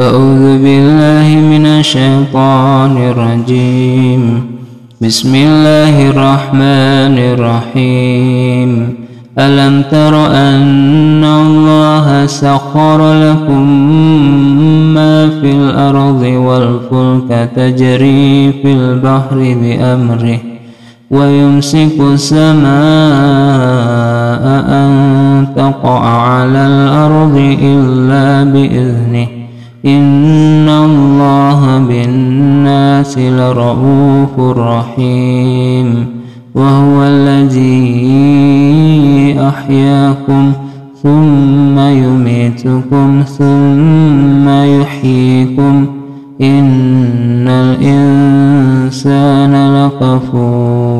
أعوذ بالله من الشيطان الرجيم. بسم الله الرحمن الرحيم. ألم تر أن الله سخر لكم ما في الأرض والفلك تجري في البحر بأمره ويمسك السماء أن تقع على الأرض إلا بإذنه إن الله بالناس لرؤوف رحيم وهو الذي أحياكم ثم يميتكم ثم يحييكم إن الإنسان لكفور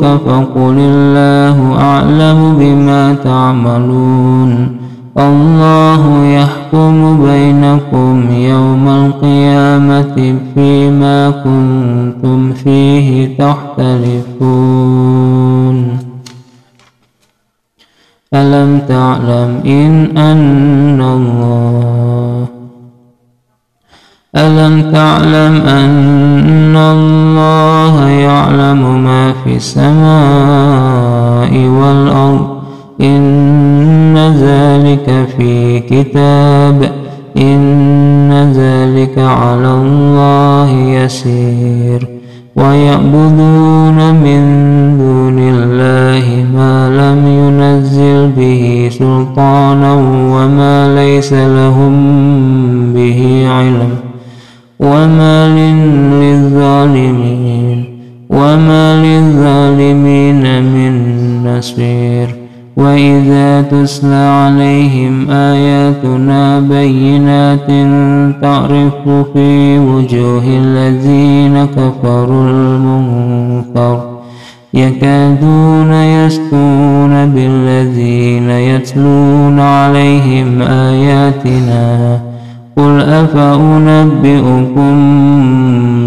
جادلوك فقل الله أعلم بما تعملون الله يحكم بينكم يوم القيامة فيما كنتم فيه تختلفون ألم تعلم إن أن الله ألم تعلم أن الله يعلم ما في السماء والأرض. إن ذلك في كتاب. إن ذلك على الله يسير. ويعبدون من دون الله ما لم ينزل به سلطانا وما ليس لهم وما للظالمين من نصير وإذا تسلى عليهم آياتنا بينات تعرف في وجوه الذين كفروا المنكر يكادون يسكون بالذين يتلون عليهم آياتنا قل أفأنبئكم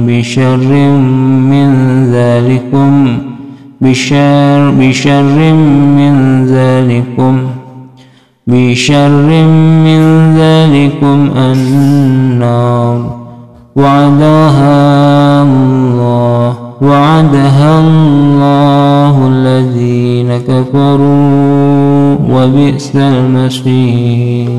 بشر من ذلكم بشر, بشر من ذلكم بشر من ذلكم النار وعدها الله وعدها الله الذين كفروا وبئس المصير